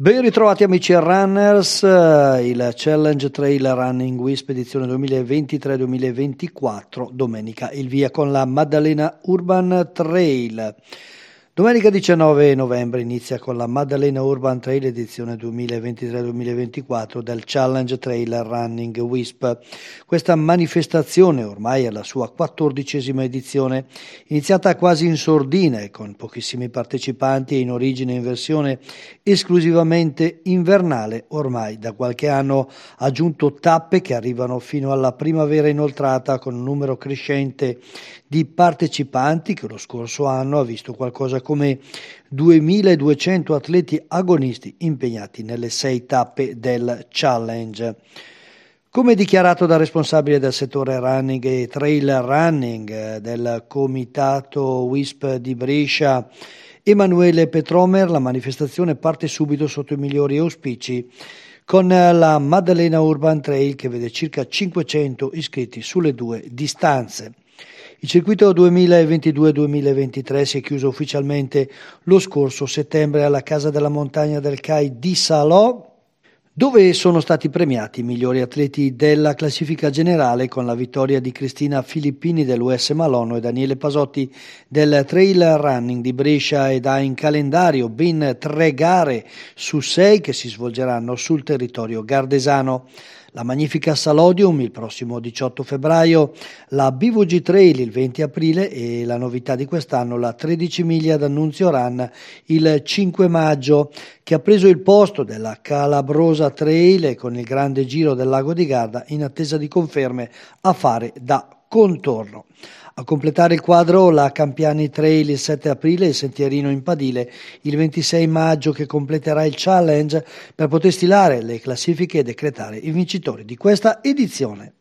Ben ritrovati amici runners, il Challenge Trail Running Wisp edizione 2023-2024, domenica il via con la Maddalena Urban Trail. Domenica 19 novembre inizia con la Maddalena Urban Trail edizione 2023-2024 del Challenge Trail Running WISP. Questa manifestazione ormai è la sua quattordicesima edizione, iniziata quasi in sordina e con pochissimi partecipanti e in origine in versione esclusivamente invernale, ormai da qualche anno ha aggiunto tappe che arrivano fino alla primavera inoltrata con un numero crescente di partecipanti che lo scorso anno ha visto qualcosa come 2200 atleti agonisti impegnati nelle sei tappe del challenge. Come dichiarato dal responsabile del settore running e trail running del comitato WISP di Brescia, Emanuele Petromer, la manifestazione parte subito sotto i migliori auspici con la Maddalena Urban Trail che vede circa 500 iscritti sulle due distanze. Il circuito 2022-2023 si è chiuso ufficialmente lo scorso settembre alla Casa della Montagna del CAI di Salò, dove sono stati premiati i migliori atleti della classifica generale con la vittoria di Cristina Filippini dell'US Malono e Daniele Pasotti del Trail Running di Brescia. Ed ha in calendario ben tre gare su sei che si svolgeranno sul territorio gardesano la Magnifica Salodium il prossimo 18 febbraio, la BVG Trail il 20 aprile e la novità di quest'anno la 13 miglia d'Annunzio Run il 5 maggio che ha preso il posto della Calabrosa Trail con il grande giro del lago di Garda in attesa di conferme a fare da contorno. A completare il quadro la Campiani Trail il 7 aprile e il Sentierino in Padile il 26 maggio che completerà il challenge per poter stilare le classifiche e decretare i vincitori di questa edizione.